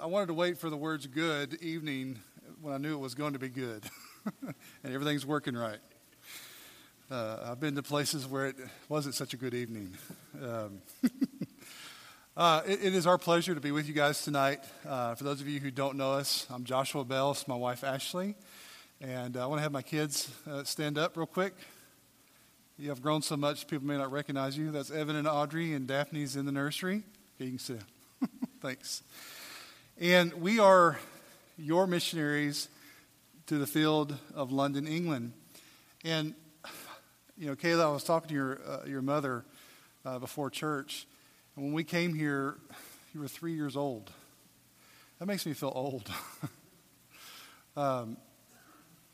I, wanted to wait for the words good evening when I knew it was going to be good and everything's working right. Uh, I've been to places where it wasn't such a good evening. Um, uh, it, it is our pleasure to be with you guys tonight. Uh, for those of you who don't know us, I'm Joshua Bell. It's my wife Ashley. And I want to have my kids uh, stand up real quick. You have grown so much, people may not recognize you. That's Evan and Audrey, and Daphne's in the nursery. Okay, you can sit down. Thanks. And we are your missionaries to the field of London, England. And, you know, Kayla, I was talking to your, uh, your mother uh, before church. And when we came here, you were three years old. That makes me feel old. um,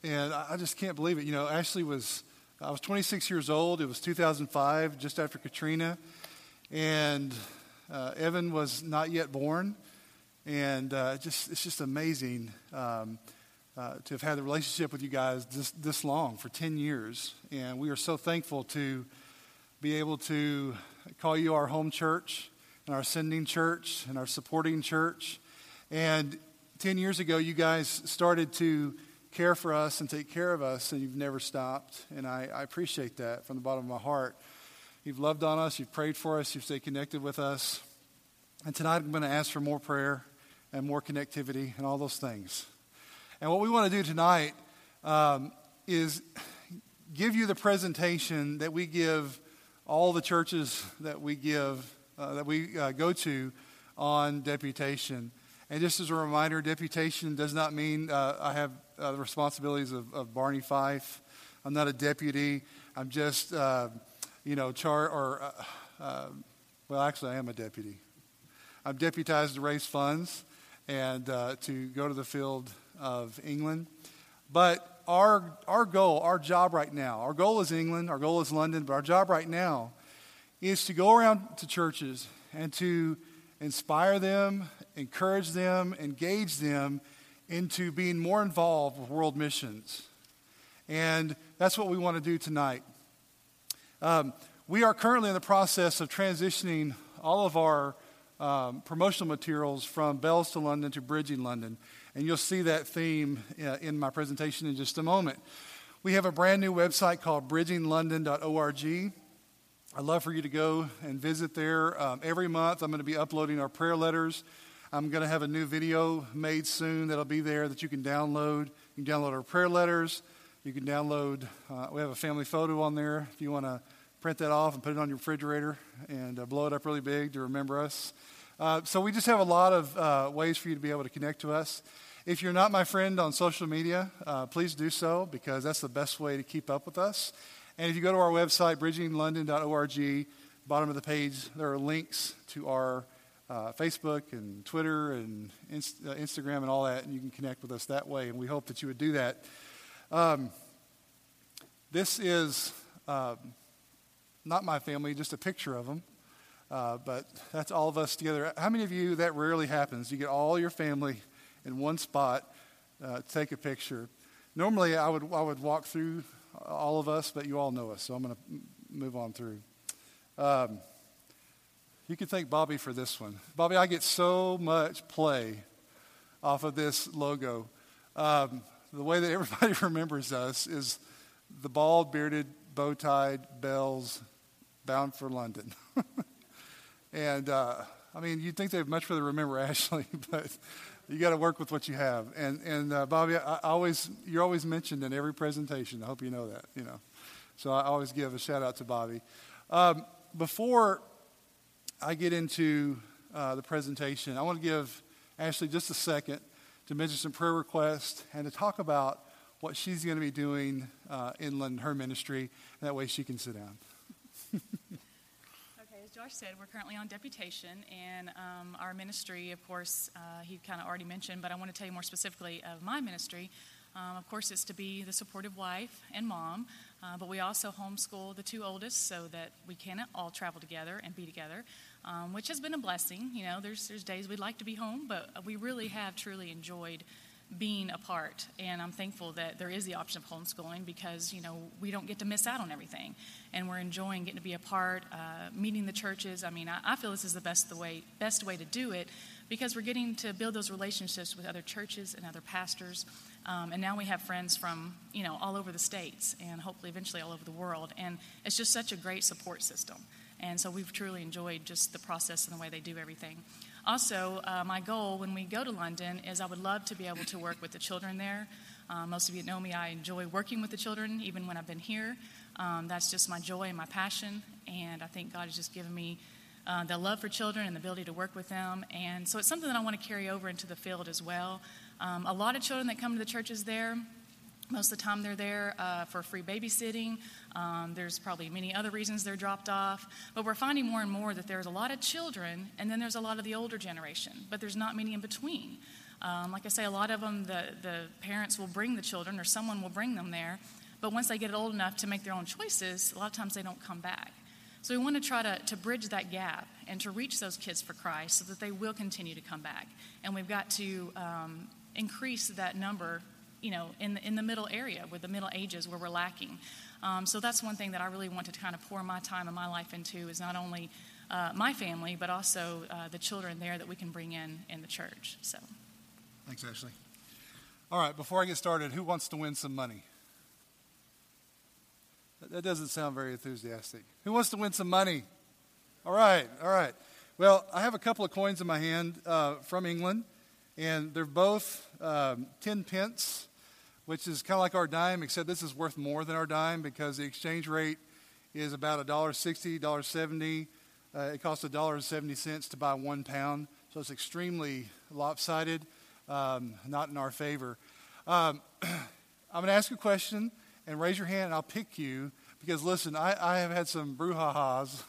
and I just can't believe it. You know, Ashley was, I was 26 years old. It was 2005, just after Katrina. And uh, Evan was not yet born. And uh, just, it's just amazing um, uh, to have had the relationship with you guys this, this long, for 10 years. And we are so thankful to be able to call you our home church and our sending church and our supporting church. And 10 years ago, you guys started to care for us and take care of us, and you've never stopped. And I, I appreciate that from the bottom of my heart. You've loved on us, you've prayed for us, you've stayed connected with us. And tonight I'm going to ask for more prayer and more connectivity and all those things. And what we want to do tonight um, is give you the presentation that we give all the churches that we give, uh, that we uh, go to on deputation. And just as a reminder, deputation does not mean uh, I have uh, the responsibilities of, of, Barney Fife. I'm not a deputy. I'm just, uh, you know, char or, uh, well, actually, I am a deputy. I'm deputized to raise funds and uh, to go to the field of England. But our, our goal, our job right now, our goal is England, our goal is London, but our job right now is to go around to churches and to inspire them, encourage them, engage them into being more involved with world missions. And that's what we want to do tonight. Um, we are currently in the process of transitioning all of our um, promotional materials from Bells to London to Bridging London. And you'll see that theme uh, in my presentation in just a moment. We have a brand new website called bridginglondon.org. I'd love for you to go and visit there. Um, every month, I'm going to be uploading our prayer letters. I'm going to have a new video made soon that'll be there that you can download. You can download our prayer letters. You can download, uh, we have a family photo on there if you want to print that off and put it on your refrigerator and uh, blow it up really big to remember us. Uh, so we just have a lot of uh, ways for you to be able to connect to us. If you're not my friend on social media, uh, please do so because that's the best way to keep up with us. And if you go to our website, bridginglondon.org, bottom of the page, there are links to our uh, Facebook and Twitter and Inst- uh, Instagram and all that, and you can connect with us that way. And we hope that you would do that. Um, this is um, not my family, just a picture of them. Uh, but that's all of us together. How many of you that rarely happens? You get all your family in one spot uh, to take a picture. Normally, I would I would walk through all of us, but you all know us, so I'm going to move on through. Um, you can thank Bobby for this one. Bobby, I get so much play off of this logo. Um, the way that everybody remembers us is the bald, bearded, bow tied bells bound for London. and uh, I mean, you'd think they'd much rather remember Ashley, but you got to work with what you have. And and uh, Bobby, I, I always you're always mentioned in every presentation. I hope you know that. You know, so I always give a shout out to Bobby. Um, before I get into uh, the presentation, I want to give Ashley just a second to mention some prayer requests and to talk about what she's going to be doing uh, in London, her ministry. That way she can sit down. okay, as Josh said, we're currently on deputation, and um, our ministry, of course, uh, he kind of already mentioned, but I want to tell you more specifically of my ministry. Um, of course, it's to be the supportive wife and mom, uh, but we also homeschool the two oldest so that we can all travel together and be together, um, which has been a blessing. You know, there's there's days we'd like to be home, but we really have truly enjoyed being apart. And I'm thankful that there is the option of homeschooling because, you know, we don't get to miss out on everything. And we're enjoying getting to be apart, uh, meeting the churches. I mean, I, I, feel this is the best, the way, best way to do it because we're getting to build those relationships with other churches and other pastors. Um, and now we have friends from, you know, all over the states and hopefully eventually all over the world. And it's just such a great support system. And so we've truly enjoyed just the process and the way they do everything. Also, uh, my goal when we go to London is I would love to be able to work with the children there. Uh, most of you know me, I enjoy working with the children, even when I've been here. Um, that's just my joy and my passion, and I think God has just given me uh, the love for children and the ability to work with them. And so it's something that I want to carry over into the field as well. Um, a lot of children that come to the churches there, most of the time they're there uh, for free babysitting. Um, there's probably many other reasons they're dropped off. But we're finding more and more that there's a lot of children, and then there's a lot of the older generation, but there's not many in between. Um, like I say, a lot of them, the, the parents will bring the children, or someone will bring them there. But once they get old enough to make their own choices, a lot of times they don't come back. So we want to try to, to bridge that gap and to reach those kids for Christ so that they will continue to come back. And we've got to um, increase that number, you know, in the, in the middle area, with the middle ages where we're lacking. Um, so that's one thing that I really want to kind of pour my time and my life into is not only uh, my family, but also uh, the children there that we can bring in in the church. So, thanks, Ashley. All right, before I get started, who wants to win some money? That doesn't sound very enthusiastic. Who wants to win some money? All right, all right. Well, I have a couple of coins in my hand uh, from England, and they're both um, 10 pence, which is kind of like our dime, except this is worth more than our dime because the exchange rate is about $1.60, $1.70. Uh, it costs $1.70 to buy one pound, so it's extremely lopsided, um, not in our favor. Um, I'm going to ask a question and raise your hand and I'll pick you because listen, I, I have had some brouhahas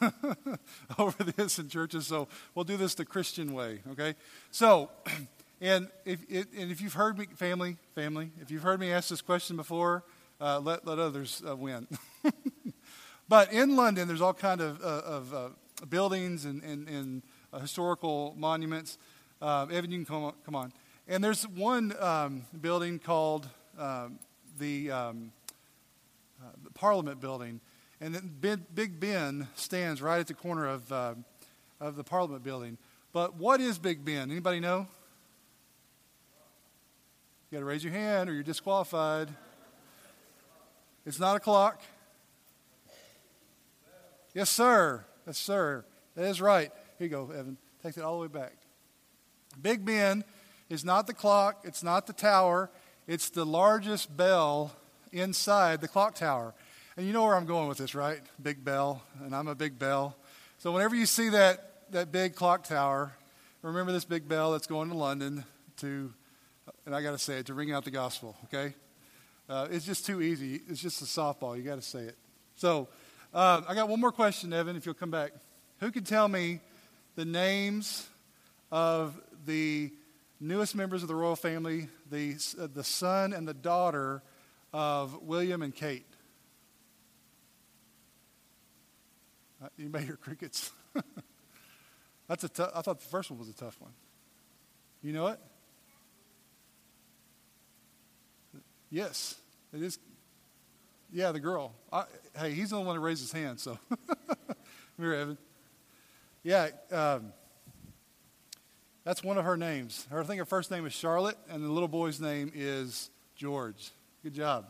over this in churches, so we'll do this the Christian way, okay? So, and if, and if you've heard me, family, family, if you've heard me ask this question before, uh, let, let others uh, win. but in London, there's all kind of, uh, of uh, buildings and, and, and uh, historical monuments. Um, Evan, you can come on, come on. And there's one um, building called um, the um, uh, the Parliament building. And then Big Ben stands right at the corner of, uh, of the Parliament building. But what is Big Ben? Anybody know? You got to raise your hand or you're disqualified. It's not a clock. Yes, sir. Yes, sir. That is right. Here you go, Evan. Take it all the way back. Big Ben is not the clock, it's not the tower, it's the largest bell inside the clock tower. And you know where I'm going with this, right? Big bell, and I'm a big bell. So whenever you see that, that big clock tower, remember this big bell that's going to London to, and I got to say it, to ring out the gospel, okay? Uh, it's just too easy. It's just a softball. You got to say it. So uh, I got one more question, Evan, if you'll come back. Who can tell me the names of the newest members of the royal family, the, uh, the son and the daughter of William and Kate. You anybody hear crickets? That's a t- I thought the first one was a tough one. You know it? Yes, it is. Yeah, the girl. I, hey, he's the only one that raised his hand, so. Here, Evan. Yeah, um, that's one of her names. Her, I think her first name is Charlotte, and the little boy's name is George. Good job.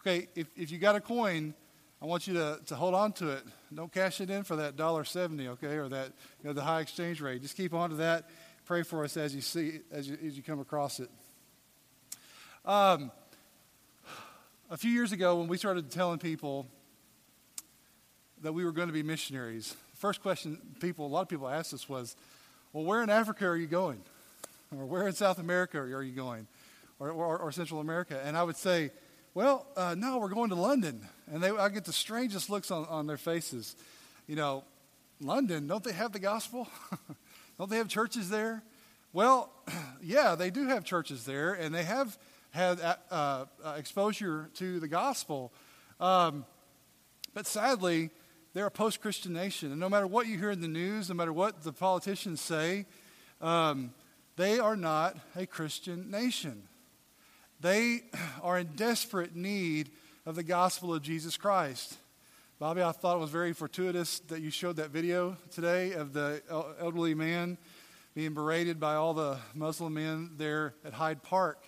Okay, if, if you got a coin, I want you to, to hold on to it. Don't cash it in for that dollar seventy, okay, or that you know the high exchange rate. Just keep on to that. Pray for us as you see as you, as you come across it. Um, a few years ago, when we started telling people that we were going to be missionaries, the first question people, a lot of people asked us was, "Well, where in Africa are you going? Or where in South America are you going?" or, or, or Central America. And I would say, well, uh, no, we're going to London. And they, I get the strangest looks on, on their faces. You know, London, don't they have the gospel? don't they have churches there? Well, yeah, they do have churches there, and they have had uh, uh, exposure to the gospel. Um, but sadly, they're a post Christian nation. And no matter what you hear in the news, no matter what the politicians say, um, they are not a Christian nation. They are in desperate need of the gospel of Jesus Christ. Bobby, I thought it was very fortuitous that you showed that video today of the elderly man being berated by all the Muslim men there at Hyde Park.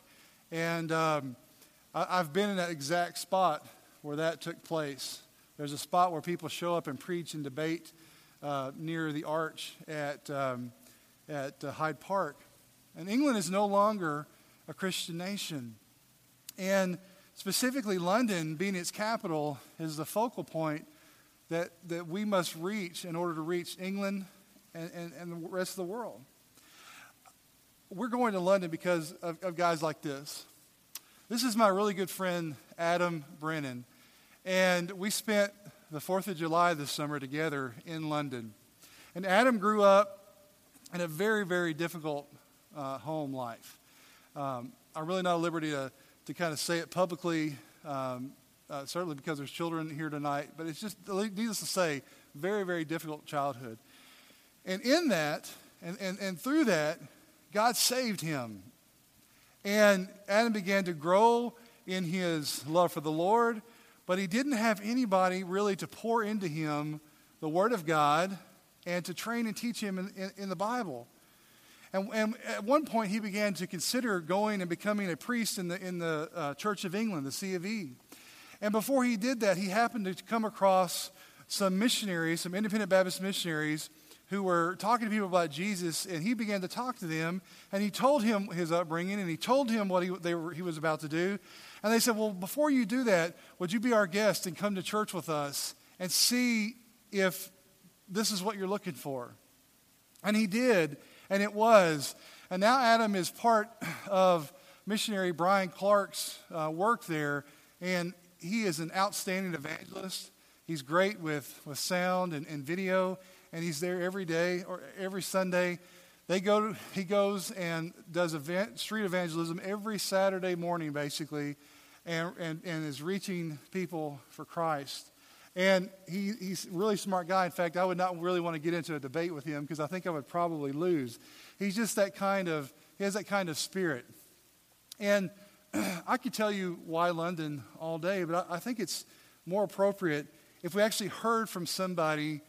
And um, I, have been in that exact spot where that took place. There's a spot where people show up and preach and debate uh, near the arch at, um, at uh, Hyde Park. And England is no longer a Christian nation. And specifically, London, being its capital, is the focal point that, that we must reach in order to reach England and, and, and the rest of the world we're going to London because of, of, guys like this. This is my really good friend, Adam Brennan. And we spent the 4th of July this summer together in London. And Adam grew up in a very, very difficult uh, home life. Um, I'm really not at liberty to, to kind of say it publicly, um, uh, certainly because there's children here tonight, but it's just, needless to say, very, very difficult childhood. And in that, and, and, and through that, God saved him. And Adam began to grow in his love for the Lord, but he didn't have anybody really to pour into him the Word of God and to train and teach him in, in, in the Bible. And, and, at one point, he began to consider going and becoming a priest in the, in the uh, Church of England, the C of E. And before he did that, he happened to come across some missionaries, some independent Baptist missionaries who were talking to people about Jesus, and he began to talk to them, and he told him his upbringing, and he told him what he, they were, he was about to do. And they said, Well, before you do that, would you be our guest and come to church with us and see if this is what you're looking for? And he did, and it was. And now Adam is part of missionary Brian Clark's uh, work there, and he is an outstanding evangelist. He's great with, with sound and, and video and he's there every day or every Sunday. They go, he goes and does event, street evangelism every Saturday morning, basically, and, and, and is reaching people for Christ. And he, he's a really smart guy. In fact, I would not really want to get into a debate with him because I think I would probably lose. He's just that kind of, he has that kind of spirit. And I could tell you why London all day, but I, I think it's more appropriate if we actually heard from somebody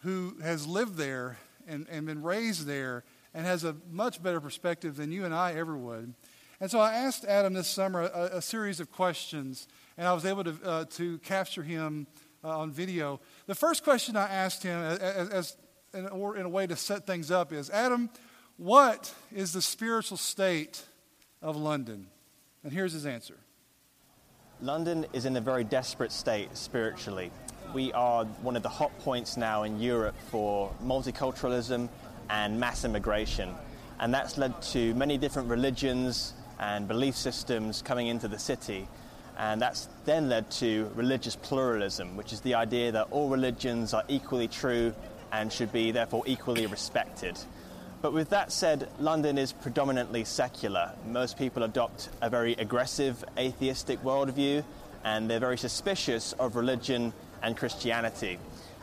who has lived there and, and been raised there and has a much better perspective than you and I ever would. And so I asked Adam this summer a, a series of questions, and I was able to, uh, to capture him uh, on video. The first question I asked him, as, as in, a, in a way to set things up, is Adam, what is the spiritual state of London? And here's his answer London is in a very desperate state spiritually we are one of the hot points now in Europe for multiculturalism and mass immigration. And that's led to many different religions and belief systems coming into the city. And that's then led to religious pluralism, which is the idea that all religions are equally true and should be therefore equally respected. But with that said, London is predominantly secular. Most people adopt a very aggressive atheistic worldview, and they're very suspicious of religion and Christianity.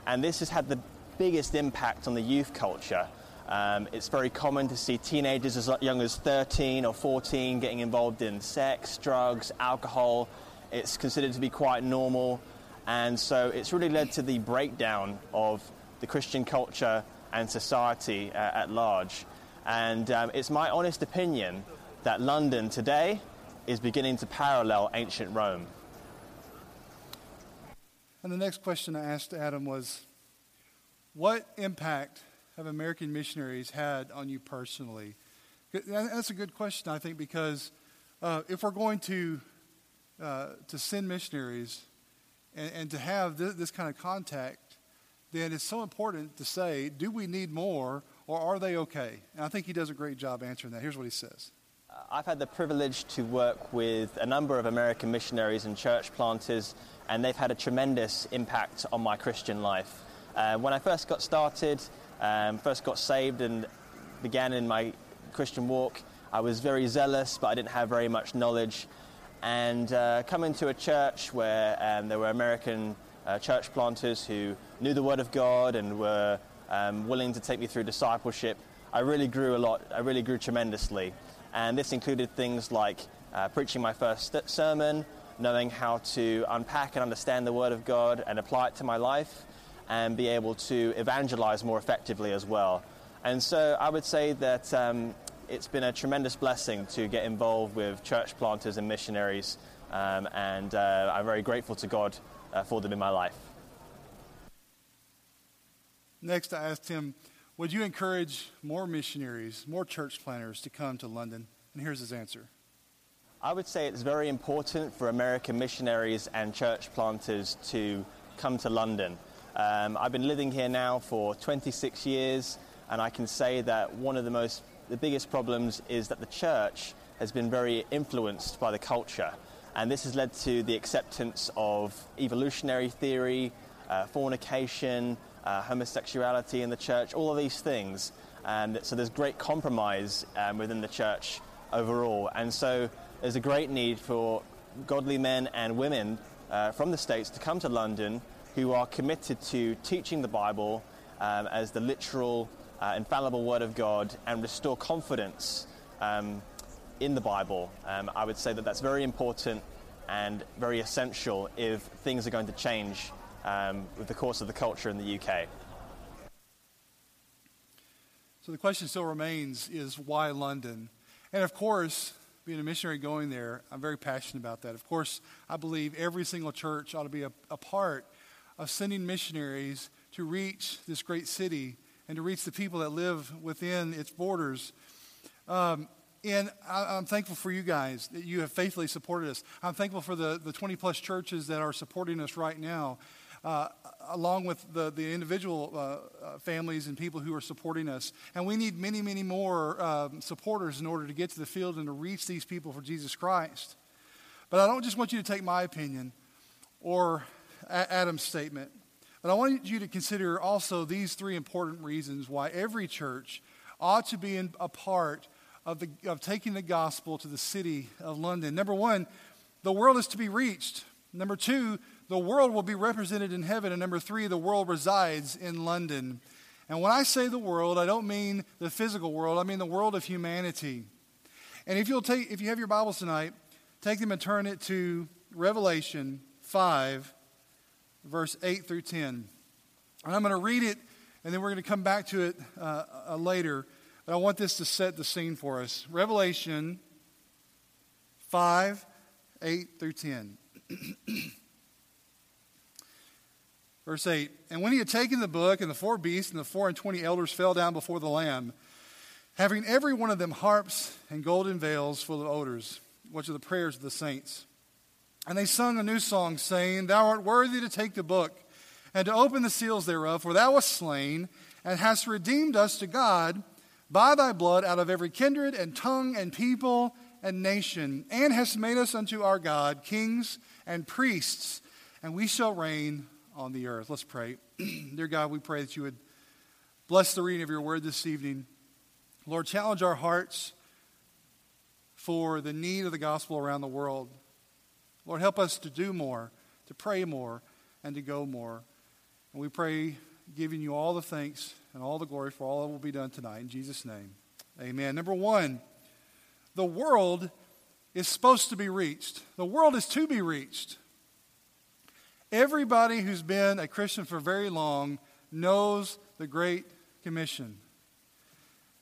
And this has had the biggest impact on the youth culture. Um, it's very common to see teenagers as young as 13 or 14 getting involved in sex, drugs, alcohol. It's considered to be quite normal. And so it's really led to the breakdown of the Christian culture and society uh, at large. And um, it's my honest opinion that London today is beginning to parallel ancient Rome. And the next question I asked Adam was What impact have American missionaries had on you personally? That's a good question, I think, because uh, if we're going to, uh, to send missionaries and, and to have this, this kind of contact, then it's so important to say, do we need more or are they okay? And I think he does a great job answering that. Here's what he says. I've had the privilege to work with a number of American missionaries and church planters and they've had a tremendous impact on my Christian life. Uh, when I first got started, um, first got saved and began in my Christian walk, I was very zealous, but I didn't have very much knowledge. And uh, coming to a church where um, there were American uh, church planters who knew the Word of God and were um, willing to take me through discipleship, I really grew a lot. I really grew tremendously. And this included things like uh, preaching my first sermon, knowing how to unpack and understand the Word of God and apply it to my life, and be able to evangelize more effectively as well. And so I would say that um, it's been a tremendous blessing to get involved with church planters and missionaries, um, and uh, I'm very grateful to God uh, for them in my life. Next, I asked him, Would you encourage more missionaries, more church planters to come to London? And here's his answer. I would say it's very important for American missionaries and church planters to come to London. Um, I've been living here now for 26 years, and I can say that one of the most, the biggest problems is that the church has been very influenced by the culture, and this has led to the acceptance of evolutionary theory, uh, fornication, uh, homosexuality in the church, all of these things. And so there's great compromise um, within the church overall, and so there's a great need for godly men and women uh, from the States to come to London who are committed to teaching the Bible um, as the literal, uh, infallible Word of God and restore confidence um, in the Bible. Um, I would say that that's very important and very essential if things are going to change um, with the course of the culture in the UK. So the question still remains is why London? And of course, being a missionary going there, I'm very passionate about that. Of course, I believe every single church ought to be a, a part of sending missionaries to reach this great city and to reach the people that live within its borders. Um, and I, am thankful for you guys that you have faithfully supported us. I'm thankful for the, the 20 plus churches that are supporting us right now uh, along with the, the individual uh, uh, families and people who are supporting us. And we need many, many more um, supporters in order to get to the field and to reach these people for Jesus Christ. But I don't just want you to take my opinion or a- Adam's statement, but I want you to consider also these three important reasons why every church ought to be in, a part of, the, of taking the gospel to the city of London. Number one, the world is to be reached. Number two, the world will be represented in heaven. And number three, the world resides in London. And when I say the world, I don't mean the physical world, I mean the world of humanity. And if you'll take if you have your Bibles tonight, take them and turn it to Revelation 5, verse 8 through 10. And I'm going to read it, and then we're going to come back to it uh, uh, later. But I want this to set the scene for us. Revelation 5, 8 through 10. Verse 8 And when he had taken the book, and the four beasts and the four and twenty elders fell down before the Lamb, having every one of them harps and golden veils full of odors, which are the prayers of the saints. And they sung a new song, saying, Thou art worthy to take the book and to open the seals thereof, for thou wast slain and hast redeemed us to God by thy blood out of every kindred and tongue and people and nation, and hast made us unto our God kings and priests, and we shall reign on the earth. Let's pray. Dear God, we pray that you would bless the reading of your word this evening. Lord, challenge our hearts for the need of the gospel around the world. Lord, help us to do more, to pray more, and to go more. And we pray, giving you all the thanks and all the glory for all that will be done tonight. In Jesus' name, amen. Number one, the world is supposed to be reached. The world is to be reached. Everybody who's been a Christian for very long knows the Great Commission.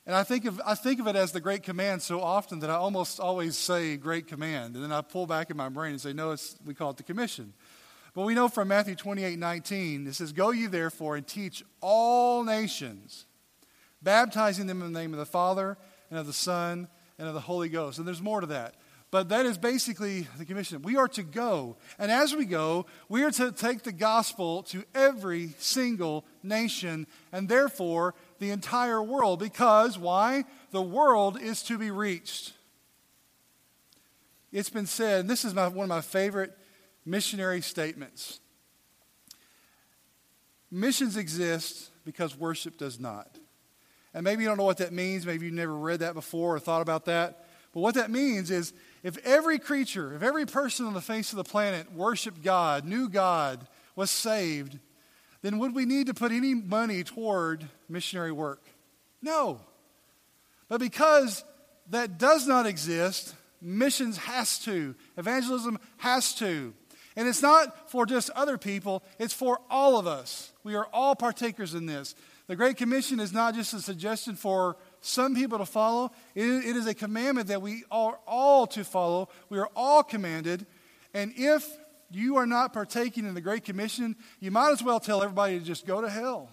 And I think, of, I think of it as the Great Command so often that I almost always say Great Command. And then I pull back in my brain and say, no, it's, we call it the Commission. But we know from Matthew 28 19, it says, Go ye therefore and teach all nations, baptizing them in the name of the Father and of the Son and of the Holy Ghost. And there's more to that. But that is basically the commission. We are to go. And as we go, we are to take the gospel to every single nation and therefore the entire world. Because, why? The world is to be reached. It's been said, and this is my, one of my favorite missionary statements missions exist because worship does not. And maybe you don't know what that means. Maybe you've never read that before or thought about that. But what that means is if every creature, if every person on the face of the planet worshiped God, knew God, was saved, then would we need to put any money toward missionary work? No. But because that does not exist, missions has to, evangelism has to. And it's not for just other people, it's for all of us. We are all partakers in this. The Great Commission is not just a suggestion for some people to follow, it, is a commandment that we are all to follow. We are all commanded. And if you are not partaking in the Great Commission, you might as well tell everybody to just go to hell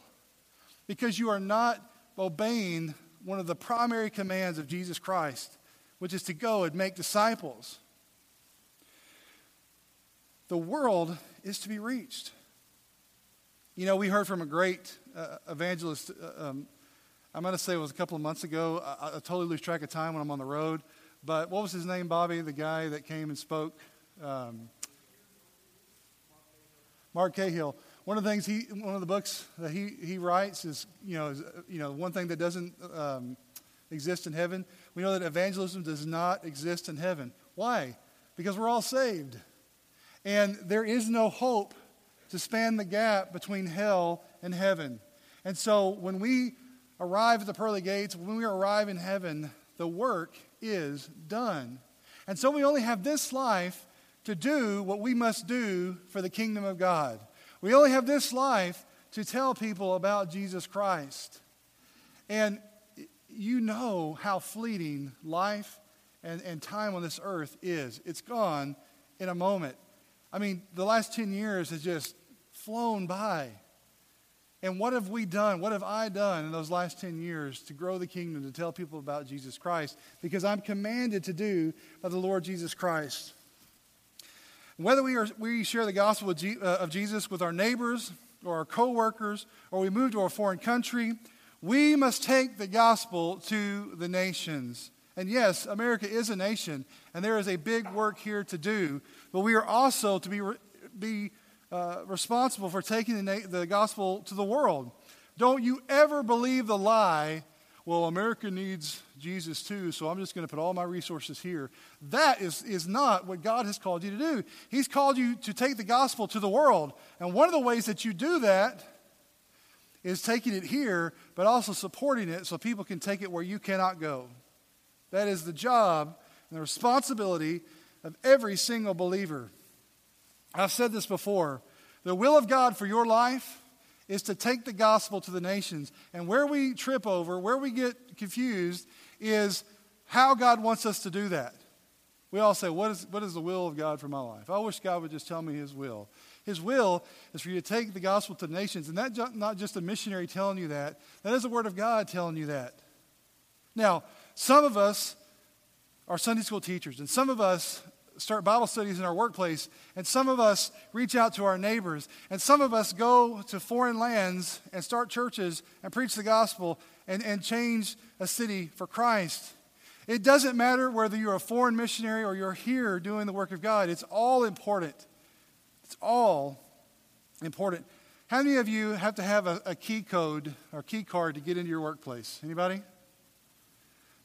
because you are not obeying one of the primary commands of Jesus Christ, which is to go and make disciples. The world is to be reached. You know, we heard from a great uh, evangelist. Uh, um, I'm going to say it was a couple of months ago. I, I, totally lose track of time when I'm on the road. But what was his name, Bobby, the guy that came and spoke? Um, Mark Cahill. One of the things he, one of the books that he, he writes is, you know, is, you know, one thing that doesn't um, exist in heaven. We know that evangelism does not exist in heaven. Why? Because we're all saved. And there is no hope to span the gap between hell and heaven. And so when we arrive at the pearly gates, when we arrive in heaven, the work is done. And so we only have this life to do what we must do for the kingdom of God. We only have this life to tell people about Jesus Christ. And you know how fleeting life and, and time on this earth is. It's gone in a moment. I mean, the last 10 years has just flown by. And what have we done? What have I done in those last 10 years to grow the kingdom, to tell people about Jesus Christ? Because I'm commanded to do by the Lord Jesus Christ. Whether we, are, we share the gospel uh, of Jesus with our neighbors or our coworkers, or we move to a foreign country, we must take the gospel to the nations. And yes, America is a nation, and there is a big work here to do, but we are also to be, be uh, responsible for taking the, the gospel to the world. Don't you ever believe the lie well, America needs Jesus too, so I'm just going to put all my resources here. That is, is not what God has called you to do. He's called you to take the gospel to the world. And one of the ways that you do that is taking it here, but also supporting it so people can take it where you cannot go. That is the job and the responsibility of every single believer. I've said this before. The will of God for your life is to take the gospel to the nations. And where we trip over, where we get confused, is how God wants us to do that. We all say, what is, what is the will of God for my life? I wish God would just tell me His will. His will is for you to take the gospel to the nations. And that's not just a missionary telling you that, that is the Word of God telling you that. Now, some of us are Sunday school teachers, and some of us start Bible studies in our workplace, and some of us reach out to our neighbors, and some of us go to foreign lands and start churches and preach the gospel and, and change a city for Christ. It doesn't matter whether you're a foreign missionary or you're here doing the work of God, it's all important. It's all important. How many of you have to have a, a key code or key card to get into your workplace? Anybody?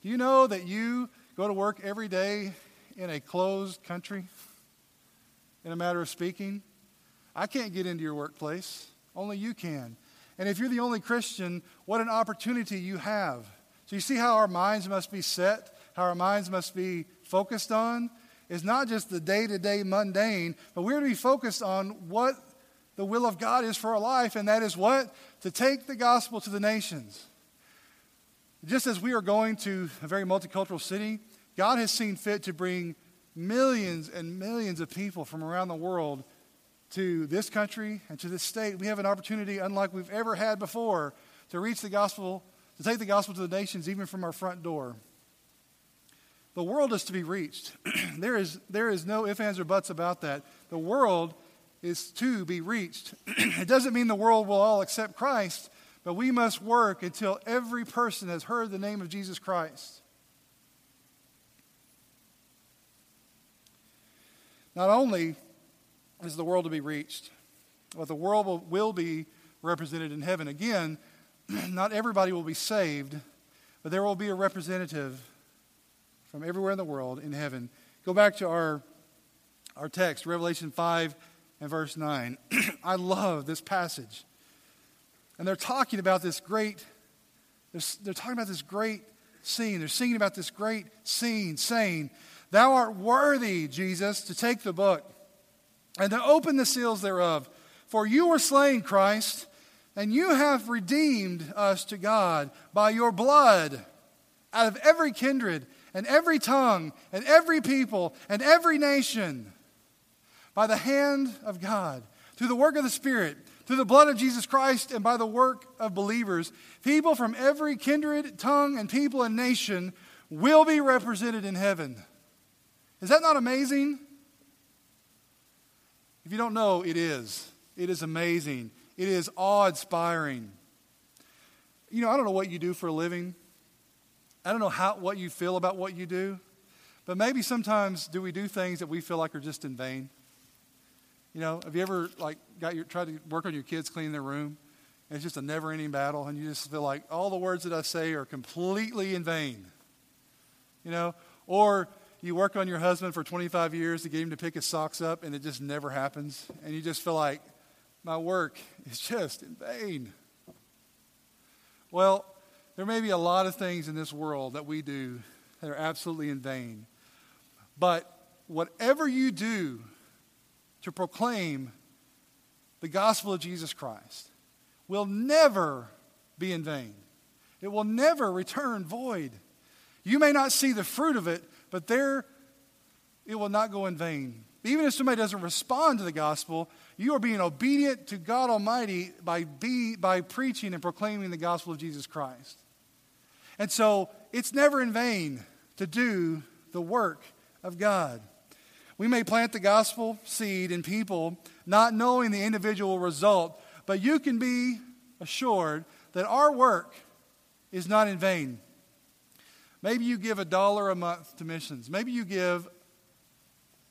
Do you know that you go to work every day in a closed country, in a matter of speaking. I can't get into your workplace, only you can. And if you're the only Christian, what an opportunity you have. So you see how our minds must be set, how our minds must be focused on? Is not just the day to day mundane, but we're to be focused on what the will of God is for our life, and that is what? To take the gospel to the nations. Just as we are going to a very multicultural city, God has seen fit to bring millions and millions of people from around the world to this country and to this state. We have an opportunity, unlike we've ever had before, to reach the gospel, to take the gospel to the nations, even from our front door. The world is to be reached. there, is, there is no ifs, ands, or buts about that. The world is to be reached. it doesn't mean the world will all accept Christ, but we must work until every person has heard the name of Jesus Christ. Not only is the world to be reached, but the world will, will be represented in heaven. Again, not everybody will be saved, but there will be a representative from everywhere in the world in heaven. Go back to our, our text, Revelation 5 and verse 9. I love this passage. And they're talking about this great, they're, they're talking about this great scene. They're singing about this great scene, saying, Thou art worthy, Jesus, to take the book and to open the seals thereof. For you were slain, Christ, And you have redeemed us to God by your blood out of every kindred and every tongue and every people and every nation by the hand of God, through the work of the Spirit, through the blood of Jesus Christ, and by the work of believers. People from every kindred, tongue, and people and nation will be represented in heaven. Is that not amazing? If you don't know, it is. It is amazing. It is awe inspiring. You know, I don't know what you do for a living. I don't know how, what you feel about what you do. But maybe sometimes do we do things that we feel like are just in vain? You know, have you ever like got your tried to work on your kids cleaning their room? And it's just a never-ending battle, and you just feel like all the words that I say are completely in vain. You know, or you work on your husband for 25 years to get him to pick his socks up, and it just never happens, and you just feel like my work is just in vain. Well, there may be a lot of things in this world that we do that are absolutely in vain. But whatever you do to proclaim the gospel of Jesus Christ will never be in vain. It will never return void. You may not see the fruit of it, but there it will not go in vain. Even if somebody doesn't respond to the gospel, you are being obedient to God Almighty by, be, by preaching and proclaiming the gospel of Jesus Christ. And so it's never in vain to do the work of God. We may plant the gospel seed in people not knowing the individual result, but you can be assured that our work is not in vain. Maybe you give a dollar a month to missions. Maybe you give,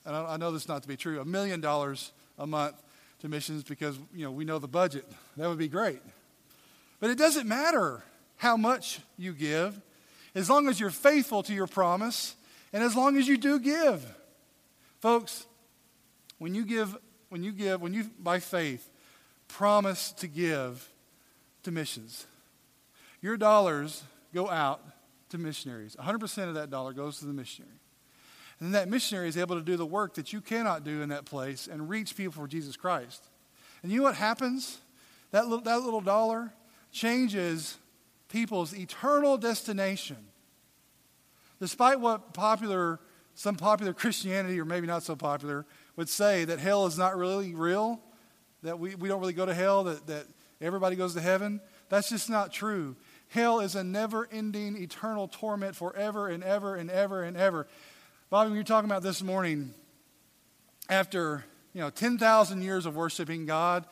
and I know this not to be true, a million dollars a month to missions because you know we know the budget. That would be great. But it doesn't matter how much you give, as long as you're faithful to your promise and as long as you do give. Folks, when you give, when you give, when you by faith promise to give to missions, your dollars go out to missionaries. 100% of that dollar goes to the missionary. And then that missionary is able to do the work that you cannot do in that place and reach people for Jesus Christ. And you know what happens? That little, that little dollar changes people's eternal destination. Despite what popular, some popular Christianity, or maybe not so popular, would say that hell is not really real, that we, we don't really go to hell, that, that everybody goes to heaven, that's just not true. Hell is a never ending, eternal torment forever and ever and ever and ever. Bobby, we were talking about this morning, after you know 10,000 years of worshiping God,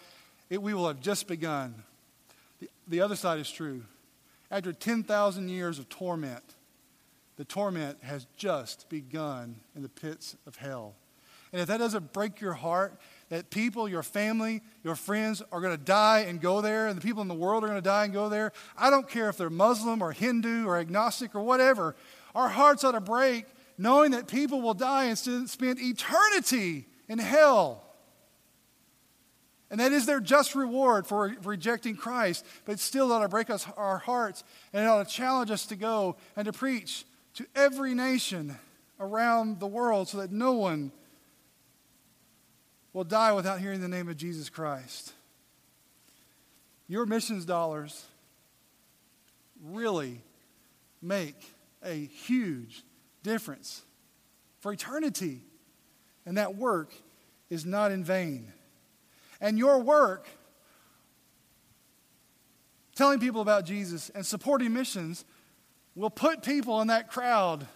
it, we will have just begun. The, the other side is true. After 10,000 years of torment, the torment has just begun in the pits of hell. And if that doesn't break your heart, that people, your family, your friends are going to die and go there, and the people in the world are going to die and go there, I don't care if they're Muslim or Hindu or agnostic or whatever, our hearts ought to break knowing that people will die and spend eternity in hell. And that is their just reward for rejecting Christ. But it still, ought to break us, our hearts and it ought to challenge us to go and to preach to every nation around the world so that no one will die without hearing the name of Jesus Christ. Your missions dollars really make a huge difference for eternity. And that work is not in vain. And your work, telling people about Jesus and supporting missions, will put people in that crowd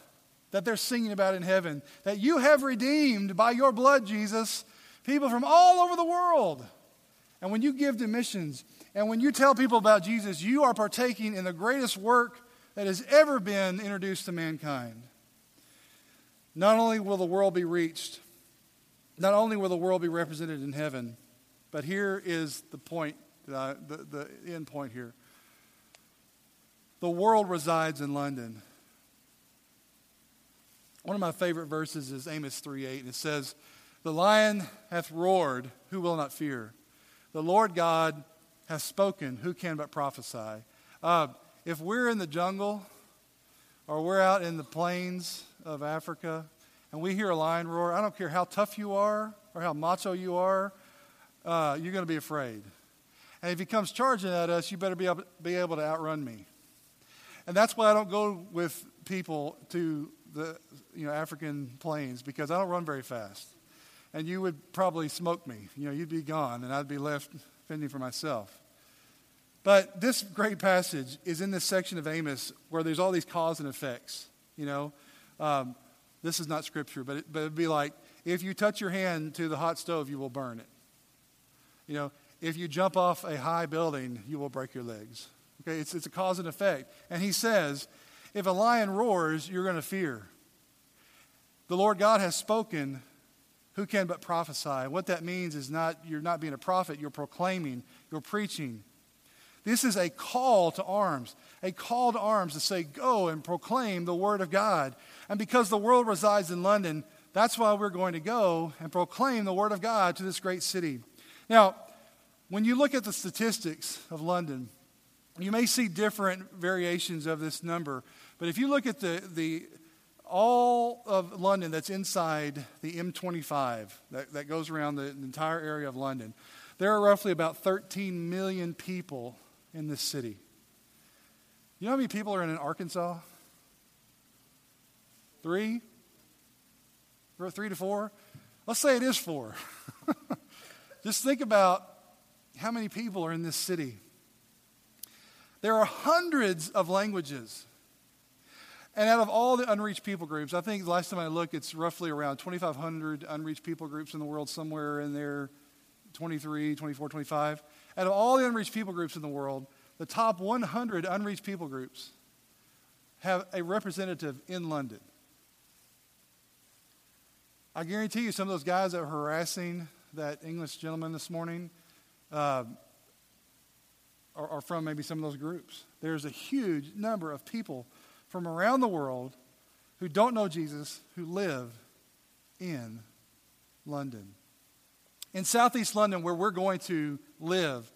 that they're singing about in heaven. That you have redeemed by your blood, Jesus, people from all over the world. And when you give to missions and when you tell people about Jesus, you are partaking in the greatest work that has ever been introduced to mankind. Not only will the world be reached, not only will the world be represented in heaven, but here is the point, the, the end point here. The world resides in London. One of my favorite verses is Amos 3:8, and it says, The lion hath roared, who will not fear? The Lord God hath spoken, who can but prophesy? Uh, if we're in the jungle or we're out in the plains of Africa and we hear a lion roar, I don't care how tough you are or how macho you are, uh, you're going to be afraid. And if he comes charging at us, you better be able, be able to outrun me. And that's why I don't go with people to the you know, African plains because I don't run very fast. And you would probably smoke me. You know, you'd be gone and I'd be left fending for myself. But this great passage is in this section of Amos where there's all these cause and effects. You know, um, this is not scripture, but, it, but it'd be like if you touch your hand to the hot stove, you will burn it. You know, if you jump off a high building, you will break your legs. Okay, it's, it's a cause and effect. And he says, if a lion roars, you're going to fear. The Lord God has spoken. Who can but prophesy? What that means is not you're not being a prophet, you're proclaiming, you're preaching. This is a call to arms, a call to arms to say, go and proclaim the word of God. And because the world resides in London, that's why we're going to go and proclaim the word of God to this great city. Now, when you look at the statistics of London, you may see different variations of this number, but if you look at the, the all of London that's inside the M25 that, that goes around the, the entire area of London, there are roughly about 13 million people in this city. You know how many people are in Arkansas? Three? Three to four? Let's say it is four. Just think about how many people are in this city. There are hundreds of languages. And out of all the unreached people groups, I think last time I looked, it's roughly around 2,500 unreached people groups in the world, somewhere in there, 23, 24, 25. Out of all the unreached people groups in the world, the top 100 unreached people groups have a representative in London. I guarantee you, some of those guys that were harassing that English gentleman this morning uh, are, are from maybe some of those groups. There's a huge number of people from around the world who don't know Jesus who live in London. In southeast London, where we're going to live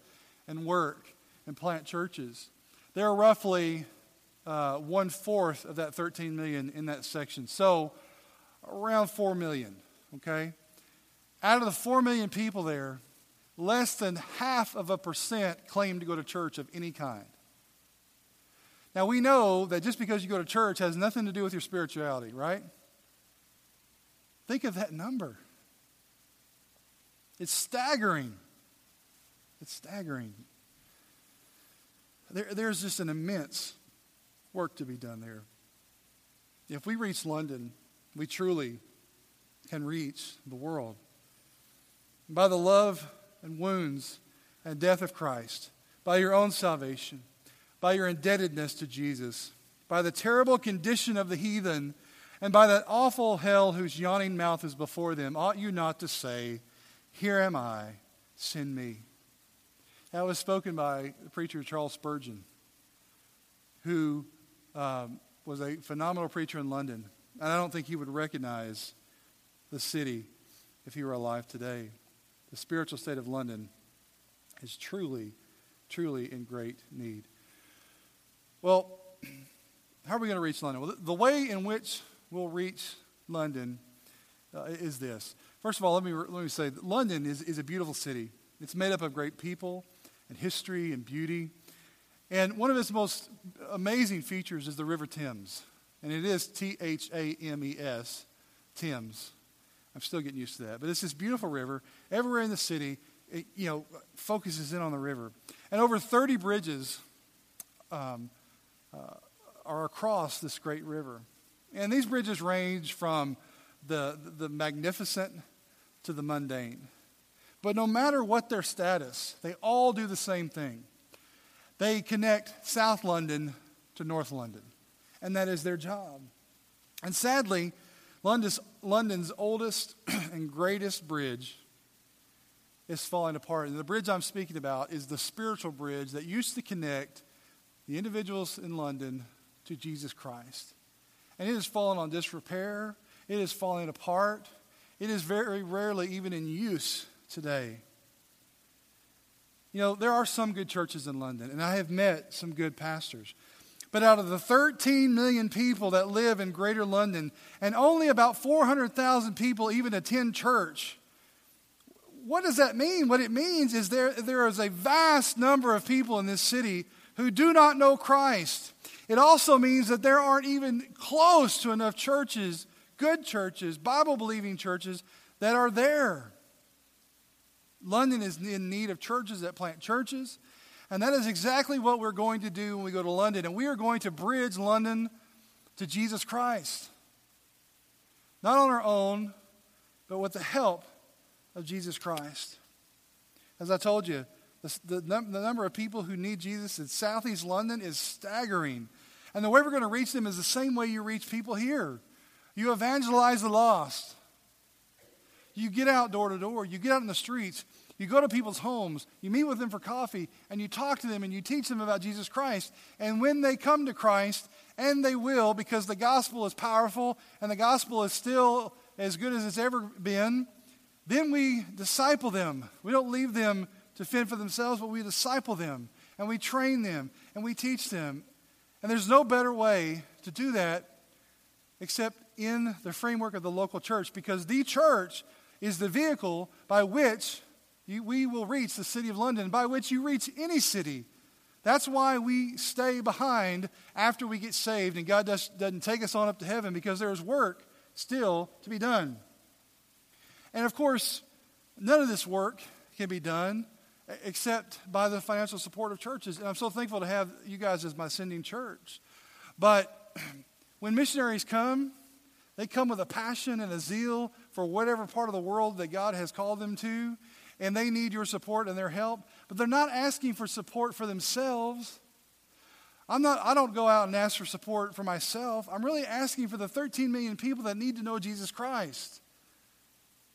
and work and plant churches, there are roughly uh, one fourth of that 13 million in that section. So around 4 million, okay? Out of the 4 million people there, less than half of a percent claim to go to church of any kind. Now, we know that just because you go to church has nothing to do with your spirituality, right? Think of that number. It's staggering. It's staggering. There, there's just an immense work to be done there. If we reach London, we truly can reach the world. By the love and wounds and death of Christ, by your own salvation, by your indebtedness to Jesus, by the terrible condition of the heathen, and by that awful hell whose yawning mouth is before them, ought you not to say, Here am I, send me? That was spoken by the preacher Charles Spurgeon, who um, was a phenomenal preacher in London. And I don't think he would recognize the city if he were alive today the spiritual state of London is truly, truly in great need. Well, how are we going to reach London? Well, the way in which we'll reach London uh, is this. First of all, let me, let me say that London is, is a beautiful city. It's made up of great people and history and beauty. And one of its most amazing features is the River Thames. And it is T H A M E S, Thames. I'm still getting used to that. But it's this beautiful river. Everywhere in the city, it, you know, focuses in on the river. And over 30 bridges um, uh, are across this great river. And these bridges range from the, the magnificent to the mundane. But no matter what their status, they all do the same thing. They connect South London to North London, and that is their job. And sadly, London's, London's oldest and greatest bridge is falling apart. And the bridge I'm speaking about is the spiritual bridge that used to connect the individuals in London to Jesus Christ. And it has fallen on disrepair, it is falling apart, it is very rarely even in use today. You know, there are some good churches in London, and I have met some good pastors. But out of the 13 million people that live in greater London, and only about 400,000 people even attend church, what does that mean? What it means is there, there is a vast number of people in this city who do not know Christ. It also means that there aren't even close to enough churches, good churches, Bible believing churches, that are there. London is in need of churches that plant churches. And that is exactly what we're going to do when we go to London. And we are going to bridge London to Jesus Christ. Not on our own, but with the help of Jesus Christ. As I told you, the, the, the, number of people who need Jesus in southeast London is staggering. And the way we're going to reach them is the same way you reach people here. You evangelize the lost. You get out door to door. You get out in the streets. You go to people's homes. You meet with them for coffee. And you talk to them and you teach them about Jesus Christ. And when they come to Christ, and they will because the gospel is powerful and the gospel is still as good as it's ever been, then we disciple them. We don't leave them to fend for themselves, but we disciple them and we train them and we teach them. And there's no better way to do that except in the framework of the local church because the church is the vehicle by which you, we will reach the city of London, by which you reach any city. That's why we stay behind after we get saved and God does, doesn't take us on up to heaven because there's work still to be done. And of course, none of this work can be done except by the financial support of churches. And I'm so thankful to have you guys as my sending church. But when missionaries come, they come with a passion and a zeal for whatever part of the world that God has called them to, and they need your support and their help. But they're not asking for support for themselves. I'm not, I don't go out and ask for support for myself. I'm really asking for the 13 million people that need to know Jesus Christ.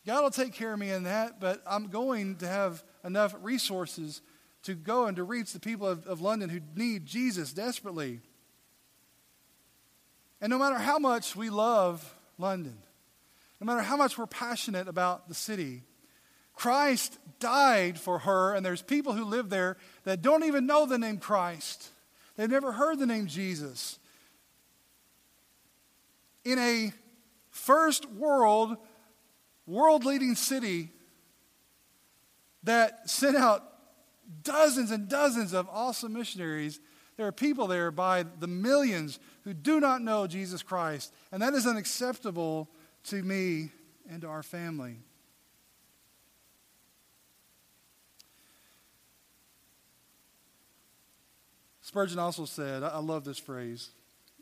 God will take care of me in that, but I'm going to have enough resources to go and to reach the people of, of London who need Jesus desperately. And no matter how much we love London, no matter how much we're passionate about the city, Christ died for her, and there's people who live there that don't even know the name Christ. They've never heard the name Jesus. In a first world world leading city that sent out dozens and dozens of awesome missionaries. There are people there by the millions who do not know Jesus Christ, and that is unacceptable to me and to our family. Spurgeon also said, I love this phrase,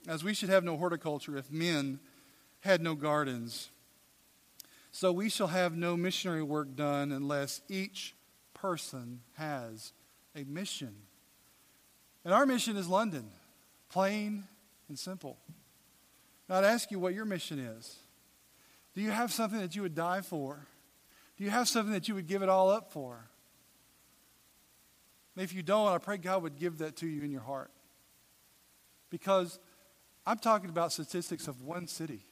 as we should have no horticulture if men had no gardens. So we shall have no missionary work done unless each person has a mission. And our mission is London, plain and simple. Now, I'd ask you what your mission is. Do you have something that you would die for? Do you have something that you would give it all up for? if you don't, I pray God would give that to you in your heart. Because I'm talking about statistics of one city.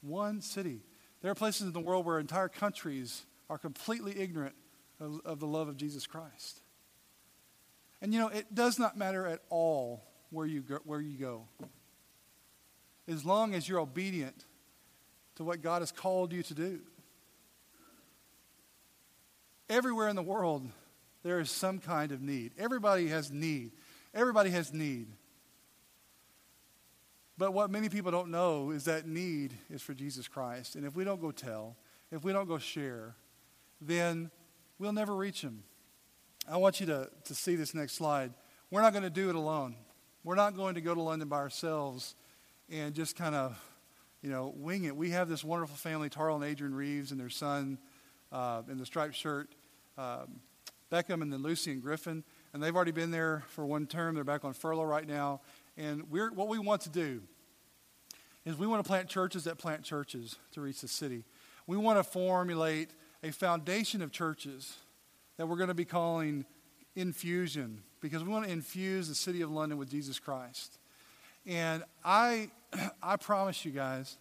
One city. There are places in the world where entire countries are completely ignorant of, of, the love of Jesus Christ. And you know, it does not matter at all where you go, where you go. As long as you're obedient to what God has called you to do. Everywhere in the world, there is some kind of need. Everybody has need. Everybody has need. But what many people don't know is that need is for Jesus Christ. And if we don't go tell, if we don't go share, then we'll never reach them. I want you to, to see this next slide. We're not going to do it alone. We're not going to go to London by ourselves and just kind of, you know, wing it. We have this wonderful family, Tarl and Adrian Reeves and their son uh, in the striped shirt, um, Beckham and then Lucy and Griffin. And they've already been there for one term. They're back on furlough right now. And we're, what we want to do is we want to plant churches that plant churches to reach the city. We want to formulate a foundation of churches that we're going to be calling infusion because we want to infuse the city of London with Jesus Christ. And I, I promise you guys,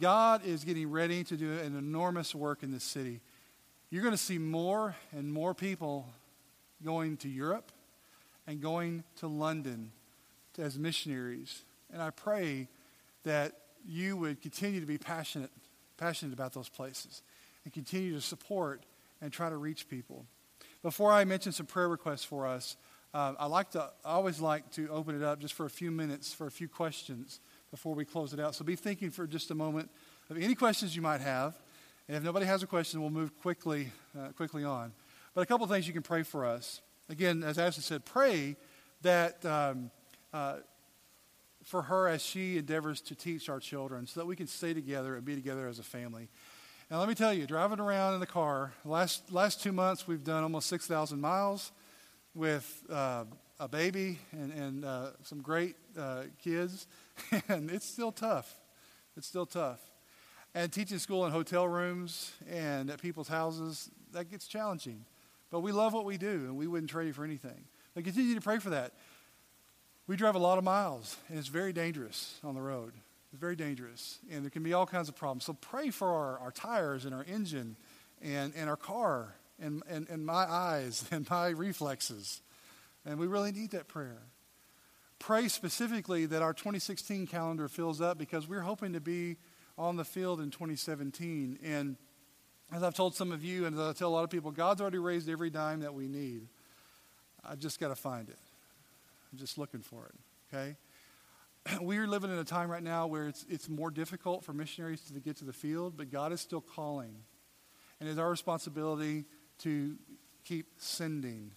God is getting ready to do an enormous work in this city. You're going to see more and more people going to Europe and going to London as missionaries. And I pray that you would continue to be passionate, passionate about those places and continue to support and try to reach people. Before I mention some prayer requests for us, uh, I like to I always like to open it up just for a few minutes for a few questions before we close it out. So be thinking for just a moment of any questions you might have. And if nobody has a question, we'll move quickly, uh, quickly on. But a couple things you can pray for us. Again, as Ashley said, pray that um, uh, for her as she endeavors to teach our children so that we can stay together and be together as a family. And let me tell you, driving around in the car, last, last two months we've done almost 6,000 miles with uh, a baby and, and uh, some great uh, kids, and it's still tough. It's still tough. And teaching school in hotel rooms and at people's houses, that gets challenging. But we love what we do, and we wouldn't trade it for anything. But continue to pray for that. We drive a lot of miles, and it's very dangerous on the road. It's very dangerous, and there can be all kinds of problems. So pray for our, our tires and our engine and, and our car and, and, and my eyes and my reflexes. And we really need that prayer. Pray specifically that our 2016 calendar fills up because we're hoping to be on the field in 2017. And as I've told some of you, and as I tell a lot of people, God's already raised every dime that we need. I've just got to find it. I'm just looking for it, okay? We're living in a time right now where it's, it's more difficult for missionaries to get to the field, but God is still calling. And it's our responsibility to keep sending.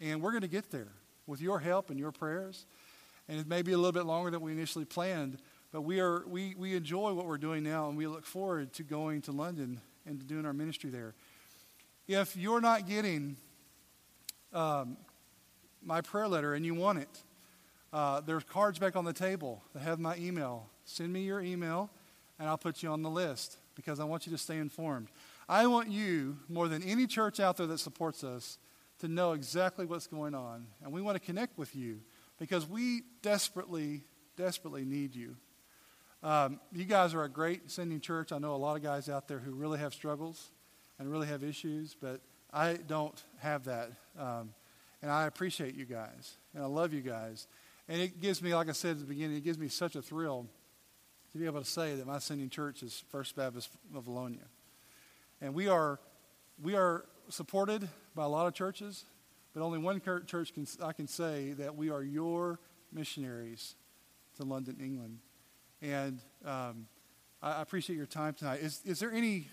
And we're going to get there with your help and your prayers. And it may be a little bit longer than we initially planned, but we, are, we, we enjoy what we're doing now, and we look forward to going to London and to doing our ministry there. If you're not getting um, my prayer letter and you want it, uh, there's cards back on the table that have my email. Send me your email, and I'll put you on the list because I want you to stay informed. I want you, more than any church out there that supports us, to know exactly what's going on. And we want to connect with you because we desperately, desperately need you. Um, you guys are a great sending church. I know a lot of guys out there who really have struggles and really have issues, but I don't have that. Um, and I appreciate you guys, and I love you guys. And it gives me, like I said at the beginning, it gives me such a thrill to be able to say that my sending church is First Baptist of Vilonia. And we are, we are supported by a lot of churches, but only one church can, I can say that we are your missionaries to London, England. And um, I appreciate your time tonight. Is, is there any